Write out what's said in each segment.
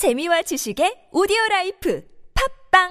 재미와 지식의 오디오 라이프 팟빵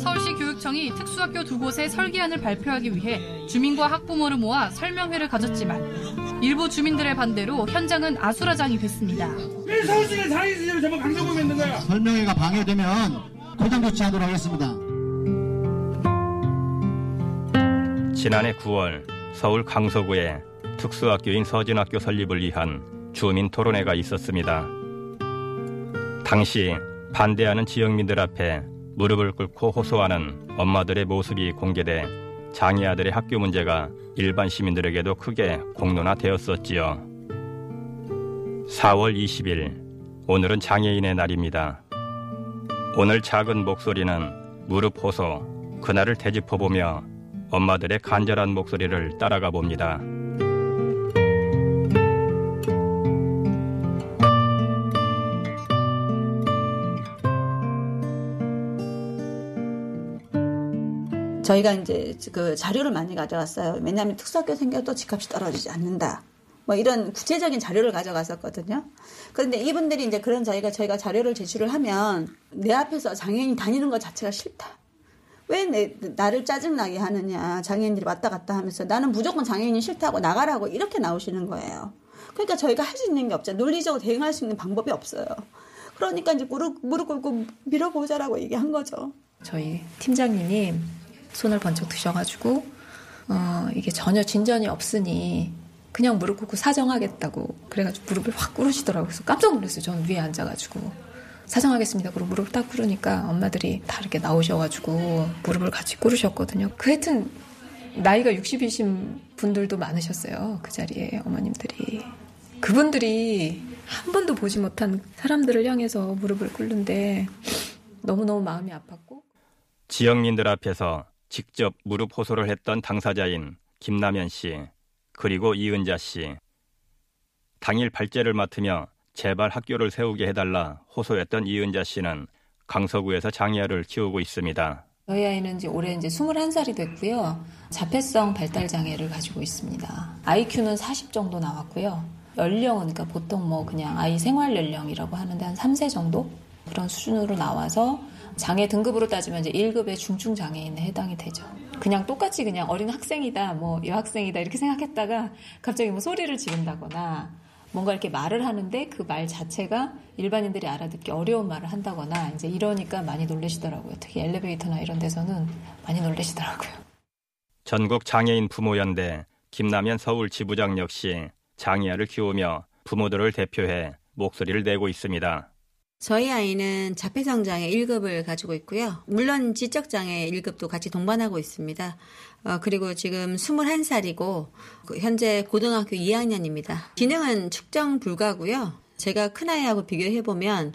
서울시 교육청이 특수학교 두 곳의 설계안을 발표하기 위해 주민과 학부모를 모아 설명회를 가졌지만 일부 주민들의 반대로 현장은 아수라장이 됐습니다. 왜 서울시가 장애인을 전부 강조금이 있는 거야? 설명회가 방해되면 포장 조치하도록 하겠습니다. 지난해 9월 서울 강서구에 특수학교인 서진학교 설립을 위한 주민 토론회가 있었습니다. 당시 반대하는 지역민들 앞에 무릎을 꿇고 호소하는 엄마들의 모습이 공개돼 장애 아들의 학교 문제가 일반 시민들에게도 크게 공론화되었었지요. 4월 20일 오늘은 장애인의 날입니다. 오늘 작은 목소리는 무릎 호소 그날을 되짚어보며 엄마들의 간절한 목소리를 따라가 봅니다. 저희가 이제 그 자료를 많이 가져왔어요. 왜냐하면 특수학교 생겨도 집값이 떨어지지 않는다. 뭐 이런 구체적인 자료를 가져갔었거든요. 그런데 이분들이 이제 그런 저희가 저희가 자료를 제출을 하면 내 앞에서 장애인이 다니는 것 자체가 싫다. 왜 내, 나를 짜증나게 하느냐. 장애인들이 왔다 갔다 하면서 나는 무조건 장애인이 싫다고 나가라고 이렇게 나오시는 거예요. 그러니까 저희가 할 수 있는 게 없죠. 논리적으로 대응할 수 있는 방법이 없어요. 그러니까 이제 무릎, 무릎 꿇고 밀어보자라고 얘기한 거죠. 저희 팀장님이 손을 번쩍 드셔가지고 어, 이게 전혀 진전이 없으니 그냥 무릎 꿇고 사정하겠다고 그래가지고 무릎을 확 꿇으시더라고요. 그래서 깜짝 놀랐어요. 저는 위에 앉아가지고 사정하겠습니다. 그리고 무릎을 딱 꿇으니까 엄마들이 다 이렇게 나오셔가지고 무릎을 같이 꿇으셨거든요. 그 하여튼 나이가 60이신 분들도 많으셨어요. 그 자리에 어머님들이. 그분들이 한 번도 보지 못한 사람들을 향해서 무릎을 꿇는데 너무너무 마음이 아팠고 지역민들 앞에서 직접 무릎 호소를 했던 당사자인 김남현 씨, 그리고 이은자 씨. 당일 발제를 맡으며 제발 학교를 세우게 해달라 호소했던 이은자 씨는 강서구에서 장애아를 키우고 있습니다. 저희 아이는 이제 올해 이제 21살이 됐고요. 자폐성 발달 장애를 가지고 있습니다. IQ는 40 정도 나왔고요. 연령은 그러니까 보통 뭐 그냥 아이 생활 연령이라고 하는데 한 3세 정도 그런 수준으로 나와서 장애 등급으로 따지면 이제 1급의 중증 장애인에 해당이 되죠. 그냥 똑같이 그냥 어린 학생이다, 뭐 여학생이다 이렇게 생각했다가 갑자기 뭐 소리를 지른다거나 뭔가 이렇게 말을 하는데 그 말 자체가 일반인들이 알아듣기 어려운 말을 한다거나 이제 이러니까 많이 놀라시더라고요. 특히 엘리베이터나 이런 데서는 많이 놀라시더라고요. 전국 장애인 부모연대 김남현 서울 지부장 역시 장애아를 키우며 부모들을 대표해 목소리를 내고 있습니다. 저희 아이는 자폐성장애 1급을 가지고 있고요. 물론 지적장애 1급도 같이 동반하고 있습니다. 어, 그리고 지금 21살이고 현재 고등학교 2학년입니다. 기능은 측정 불가고요. 제가 큰 아이하고 비교해 보면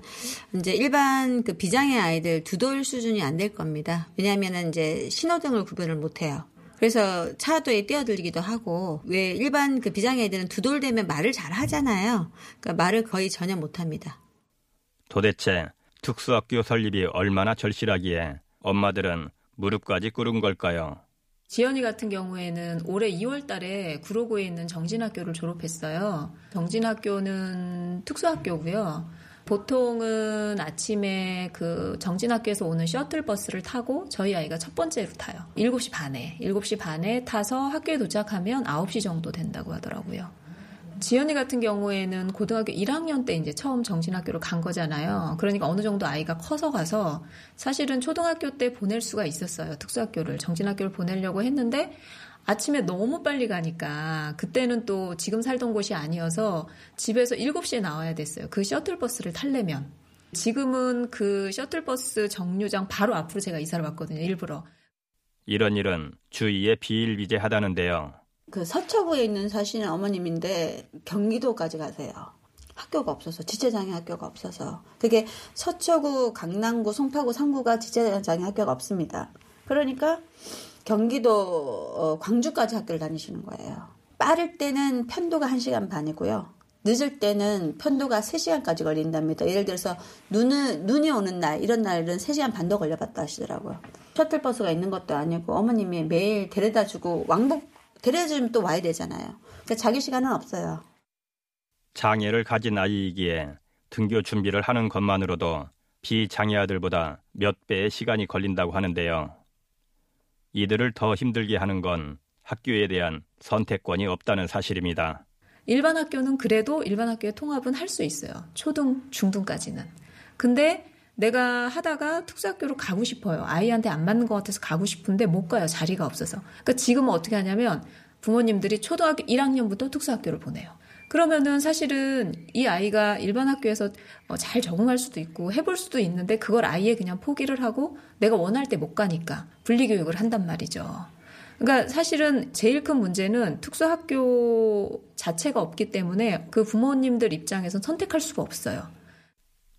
이제 일반 그 비장애 아이들 두 돌 수준이 안 될 겁니다. 왜냐하면 이제 신호등을 구별을 못 해요. 그래서 차도에 뛰어들기도 하고 왜 일반 그 비장애 아이들은 두 돌 되면 말을 잘 하잖아요. 그러니까 말을 거의 전혀 못 합니다. 도대체 특수학교 설립이 얼마나 절실하기에 엄마들은 무릎까지 꿇은 걸까요? 지연이 같은 경우에는 올해 2월 달에 구로구에 있는 정진학교를 졸업했어요. 정진학교는 특수학교고요. 보통은 아침에 그 정진학교에서 오는 셔틀버스를 타고 저희 아이가 첫 번째로 타요. 7시 반에. 7시 반에 타서 학교에 도착하면 9시 정도 된다고 하더라고요. 지연이 같은 경우에는 고등학교 1학년 때 이제 처음 정신학교를 간 거잖아요. 그러니까 어느 정도 아이가 커서 가서 사실은 초등학교 때 보낼 수가 있었어요. 특수학교를 정신학교를 보내려고 했는데 아침에 너무 빨리 가니까 그때는 또 지금 살던 곳이 아니어서 집에서 7시에 나와야 됐어요. 그 셔틀버스를 타려면. 지금은 그 셔틀버스 정류장 바로 앞으로 제가 이사를 왔거든요. 일부러. 이런 일은 주위에 비일비재하다는데요. 그 서초구에 있는 사시는 어머님인데 경기도까지 가세요. 학교가 없어서 지체장애 학교가 없어서 그게 서초구, 강남구, 송파구, 상구가 지체장애 학교가 없습니다. 그러니까 경기도 어, 광주까지 학교를 다니시는 거예요. 빠를 때는 편도가 1시간 반이고요. 늦을 때는 편도가 3시간까지 걸린답니다. 예를 들어서 눈은, 눈이 오는 날, 이런 날은 3시간 반도 걸려봤다 하시더라고요. 셔틀버스가 있는 것도 아니고 어머님이 매일 데려다 주고 왕복, 데려다 주면 또 와야 되잖아요. 그러니까 자기 시간은 없어요. 장애를 가진 아이이기에 등교 준비를 하는 것만으로도 비장애 아들보다 몇 배의 시간이 걸린다고 하는데요. 이들을 더 힘들게 하는 건 학교에 대한 선택권이 없다는 사실입니다. 일반 학교는 그래도 일반 학교의 통합은 할 수 있어요. 초등, 중등까지는. 근데 내가 하다가 특수학교로 가고 싶어요. 아이한테 안 맞는 것 같아서 가고 싶은데 못 가요. 자리가 없어서. 그러니까 지금은 어떻게 하냐면 부모님들이 초등학교 1학년부터 특수학교를 보내요. 그러면은 사실은 이 아이가 일반 학교에서 어, 잘 적응할 수도 있고 해볼 수도 있는데 그걸 아예 그냥 포기를 하고 내가 원할 때 못 가니까 분리교육을 한단 말이죠. 그러니까 사실은 제일 큰 문제는 특수학교 자체가 없기 때문에 그 부모님들 입장에선 선택할 수가 없어요.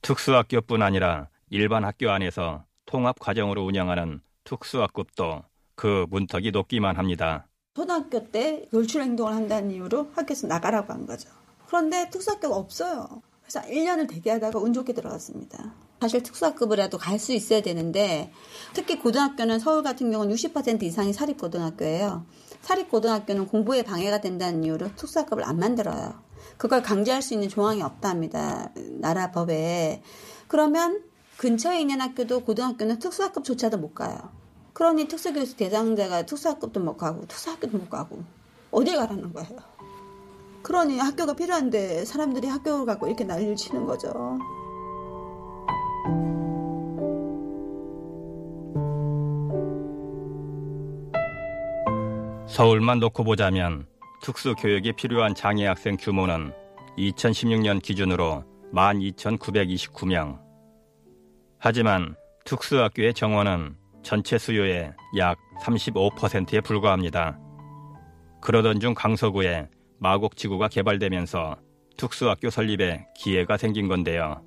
특수학교뿐 아니라 일반 학교 안에서 통합 과정으로 운영하는 특수학급도 그 문턱이 높기만 합니다. 초등학교 때 돌출 행동을 한다는 이유로 학교에서 나가라고 한 거죠. 그런데 특수학교가 없어요. 그래서 1년을 대기하다가 운 좋게 들어갔습니다. 사실 특수학급이라도 갈 수 있어야 되는데 특히 고등학교는 서울 같은 경우는 60% 이상이 사립고등학교예요. 사립고등학교는 공부에 방해가 된다는 이유로 특수학급을 안 만들어요. 그걸 강제할 수 있는 조항이 없답니다. 나라 법에. 그러면 근처에 있는 학교도 고등학교는 특수학급조차도 못 가요. 그러니 특수교육 대상자가 특수학급도 못 가고 특수학교도 못 가고 어디 가라는 거예요. 그러니 학교가 필요한데 사람들이 학교를 갖고 이렇게 난리를 치는 거죠. 서울만 놓고 보자면 특수교육이 필요한 장애 학생 규모는 2016년 기준으로 12,929명. 하지만 특수학교의 정원은 전체 수요의 약 35%에 불과합니다. 그러던 중 강서구에 마곡지구가 개발되면서 특수학교 설립에 기회가 생긴 건데요.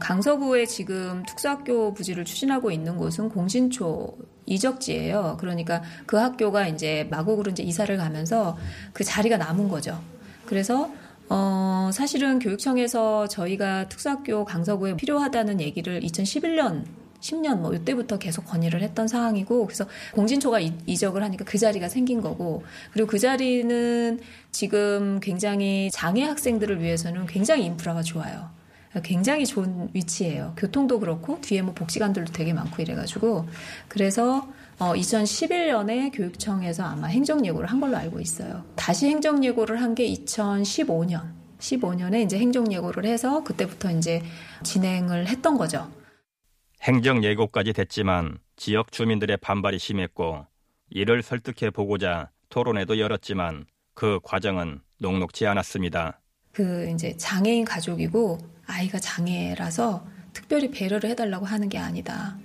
강서구에 지금 특수학교 부지를 추진하고 있는 곳은 공신초 이적지예요. 그러니까 그 학교가 이제 마곡으로 이제 이사를 가면서 그 자리가 남은 거죠. 그래서 어 사실은 교육청에서 저희가 특수학교 강서구에 필요하다는 얘기를 2011년 10년 뭐 이때부터 계속 건의를 했던 상황이고 그래서 공진초가 이적을 하니까 그 자리가 생긴 거고 그리고 그 자리는 지금 굉장히 장애 학생들을 위해서는 굉장히 인프라가 좋아요. 굉장히 좋은 위치예요. 교통도 그렇고 뒤에 뭐 복지관들도 되게 많고 이래가지고 그래서 어, 2011년에 교육청에서 아마 행정예고를 한 걸로 알고 있어요. 다시 행정예고를 한 게 2015년. 15년에 이제 행정예고를 해서 그때부터 이제 진행을 했던 거죠. 행정 예고까지 됐지만 지역 주민들의 반발이 심했고 이를 설득해 보고자 토론회도 열었지만 그 과정은 녹록지 않았습니다. 그 이제 장애인 가족이고 아이가 장애라서 특별히 배려를 해달라고 하는 게 아니다.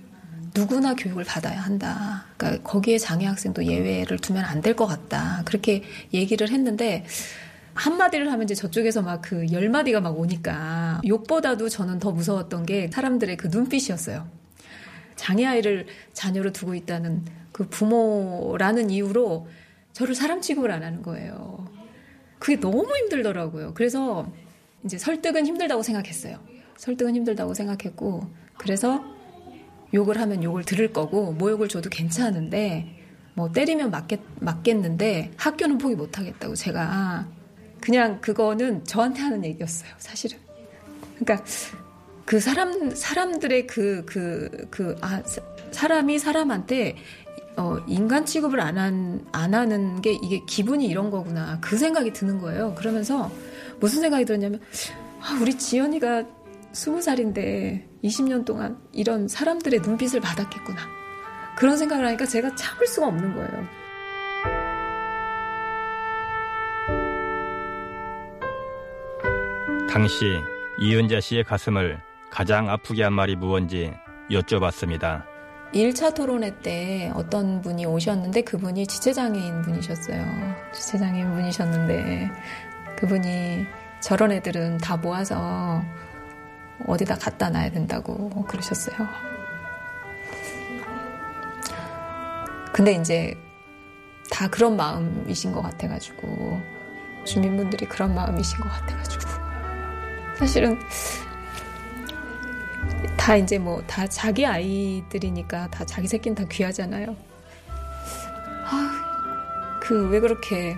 누구나 교육을 받아야 한다. 그러니까 거기에 장애 학생도 예외를 두면 안 될 것 같다. 그렇게 얘기를 했는데 한마디를 하면 이제 저쪽에서 막 그 열마디가 막 오니까 욕보다도 저는 더 무서웠던 게 사람들의 그 눈빛이었어요. 장애 아이를 자녀로 두고 있다는 그 부모라는 이유로 저를 사람 취급을 안 하는 거예요. 그게 너무 힘들더라고요. 그래서 이제 설득은 힘들다고 생각했어요. 설득은 힘들다고 생각했고, 그래서 욕을 하면 욕을 들을 거고, 모욕을 줘도 괜찮은데, 뭐 때리면 맞겠, 맞겠는데, 학교는 포기 못 하겠다고 제가 그냥 그거는 저한테 하는 얘기였어요, 사실은. 그러니까 그 사람 사람들의 그 그 그 아 사람이 사람한테 어, 인간 취급을 안, 한, 안 하는 게 이게 기분이 이런 거구나. 그 생각이 드는 거예요. 그러면서 무슨 생각이 들었냐면, 아, 우리 지연이가 스무 살인데 20년 동안 이런 사람들의 눈빛을 받았겠구나. 그런 생각을 하니까 제가 참을 수가 없는 거예요. 당시 이은자 씨의 가슴을 가장 아프게 한 말이 무언지 여쭤봤습니다. 1차 토론회 때 어떤 분이 오셨는데 그분이 지체장애인 분이셨어요. 지체장애인 분이셨는데 그분이 저런 애들은 다 모아서 어디다 갖다 놔야 된다고 그러셨어요. 근데 이제 다 그런 마음이신 것 같아가지고 주민분들이 그런 마음이신 것 같아가지고 사실은 다 이제 뭐 다 자기 아이들이니까 다 자기 새끼는 다 귀하잖아요. 아, 그 왜 그렇게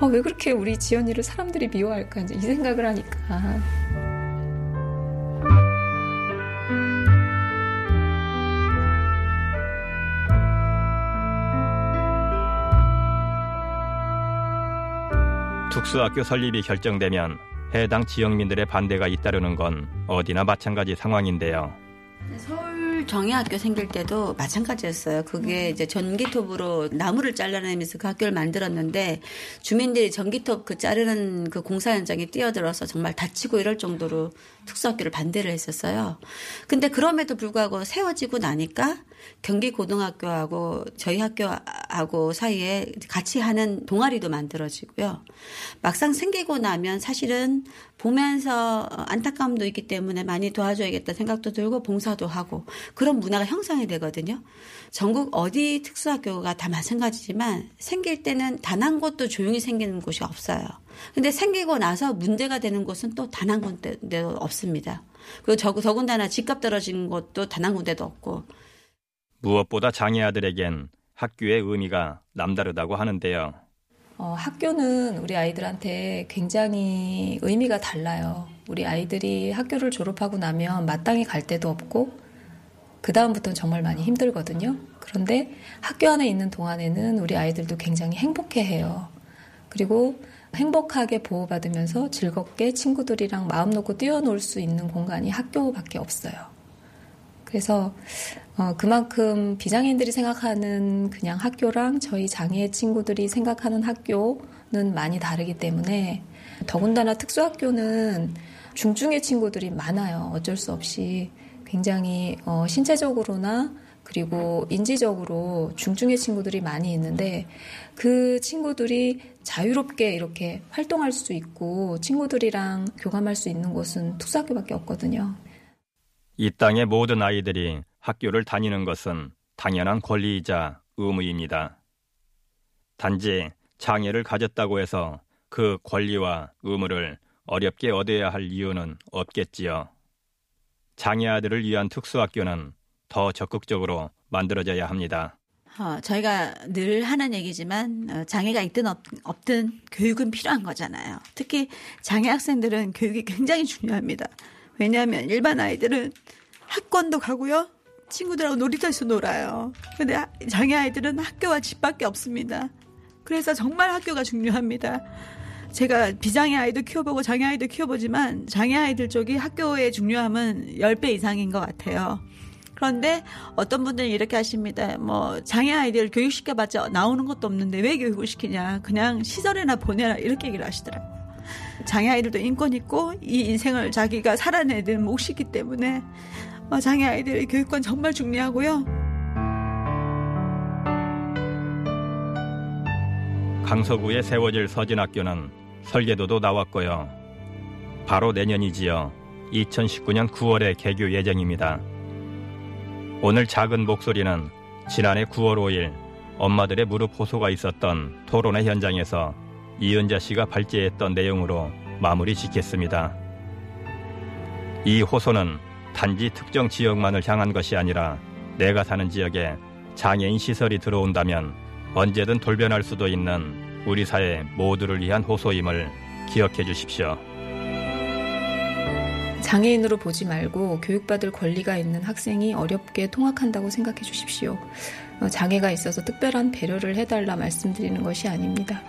아, 왜 그렇게 우리 지연이를 사람들이 미워할까 이제 이 생각을 하니까 특수학교 설립이 결정되면 해당 지역민들의 반대가 잇따르는 건 어디나 마찬가지 상황인데요. 서울 정예학교 생길 때도 마찬가지였어요. 그게 이제 전기톱으로 나무를 잘라내면서 그 학교를 만들었는데 주민들이 전기톱 그 자르는 그 공사 현장에 뛰어들어서 정말 다치고 이럴 정도로 특수학교를 반대를 했었어요. 근데 그럼에도 불구하고 세워지고 나니까 경기 고등학교하고 저희 학교하고 사이에 같이 하는 동아리도 만들어지고요. 막상 생기고 나면 사실은 보면서 안타까움도 있기 때문에 많이 도와줘야겠다 생각도 들고 봉사도 하고 그런 문화가 형성이 되거든요. 전국 어디 특수학교가 다 마찬가지지만 생길 때는 단 한 곳도 조용히 생기는 곳이 없어요. 근데 생기고 나서 문제가 되는 곳은 또 단 한 군데도 없습니다. 그리고 더군다나 집값 떨어진 곳도 단 한 군데도 없고 무엇보다 장애 아들에겐 학교의 의미가 남다르다고 하는데요. 어, 학교는 우리 아이들한테 굉장히 의미가 달라요. 우리 아이들이 학교를 졸업하고 나면 마땅히 갈 데도 없고 그 다음부터는 정말 많이 힘들거든요. 그런데 학교 안에 있는 동안에는 우리 아이들도 굉장히 행복해 해요. 그리고 행복하게 보호받으면서 즐겁게 친구들이랑 마음 놓고 뛰어놀 수 있는 공간이 학교밖에 없어요. 그래서 어, 그만큼 비장애인들이 생각하는 그냥 학교랑 저희 장애 친구들이 생각하는 학교는 많이 다르기 때문에 더군다나 특수학교는 중증의 친구들이 많아요. 어쩔 수 없이 굉장히 어, 신체적으로나 그리고 인지적으로 중증의 친구들이 많이 있는데 그 친구들이 자유롭게 이렇게 활동할 수 있고 친구들이랑 교감할 수 있는 곳은 특수학교밖에 없거든요. 이 땅의 모든 아이들이 학교를 다니는 것은 당연한 권리이자 의무입니다. 단지 장애를 가졌다고 해서 그 권리와 의무를 어렵게 얻어야 할 이유는 없겠지요. 장애 아들을 위한 특수학교는 더 적극적으로 만들어져야 합니다. 어, 저희가 늘 하는 얘기지만 어, 장애가 있든 없, 없든 교육은 필요한 거잖아요. 특히 장애 학생들은 교육이 굉장히 중요합니다. 왜냐하면 일반 아이들은 학원도 가고요. 친구들하고 놀이터에서 놀아요. 근데 장애 아이들은 학교와 집밖에 없습니다. 그래서 정말 학교가 중요합니다. 제가 비장애 아이도 키워보고 장애 아이도 키워보지만 장애 아이들 쪽이 학교의 중요함은 10배 이상인 것 같아요. 그런데 어떤 분들은 이렇게 하십니다. 뭐 장애 아이들 교육시켜봤자 나오는 것도 없는데 왜 교육을 시키냐. 그냥 시설에나 보내라. 이렇게 얘기를 하시더라고요. 장애 아이들도 인권 있고 이 인생을 자기가 살아내야 되는 몫이기 때문에 어, 장애 아이들의 교육권 정말 중요하고요. 강서구에 세워질 서진학교는 설계도도 나왔고요. 바로 내년이지요. 2019년 9월에 개교 예정입니다. 오늘 작은 목소리는 지난해 9월 5일 엄마들의 무릎 호소가 있었던 토론회 현장에서 이은자 씨가 발제했던 내용으로 마무리 짓겠습니다. 이 호소는 단지 특정 지역만을 향한 것이 아니라 내가 사는 지역에 장애인 시설이 들어온다면 언제든 돌변할 수도 있는 우리 사회 모두를 위한 호소임을 기억해 주십시오. 장애인으로 보지 말고 교육받을 권리가 있는 학생이 어렵게 통학한다고 생각해 주십시오. 어, 장애가 있어서 특별한 배려를 해달라 말씀드리는 것이 아닙니다.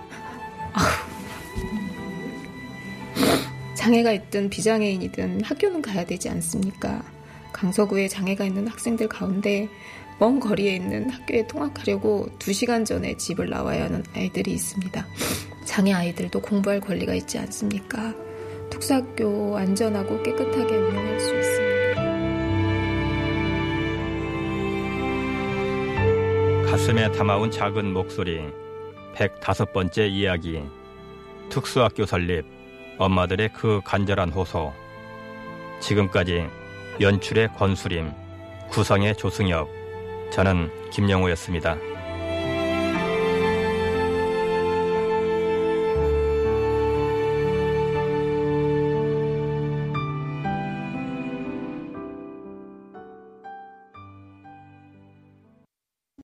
장애가 있든 비장애인이든 학교는 가야 되지 않습니까? 강서구에 장애가 있는 학생들 가운데 먼 거리에 있는 학교에 통학하려고 2시간 전에 집을 나와야 하는 아이들이 있습니다. 장애 아이들도 공부할 권리가 있지 않습니까? 특수학교 안전하고 깨끗하게 운영할 수 있습니다. 가슴에 담아온 작은 목소리 105번째 이야기 특수학교 설립 엄마들의 그 간절한 호소. 지금까지 연출의 권수림, 구성의 조승혁, 저는 김영호였습니다.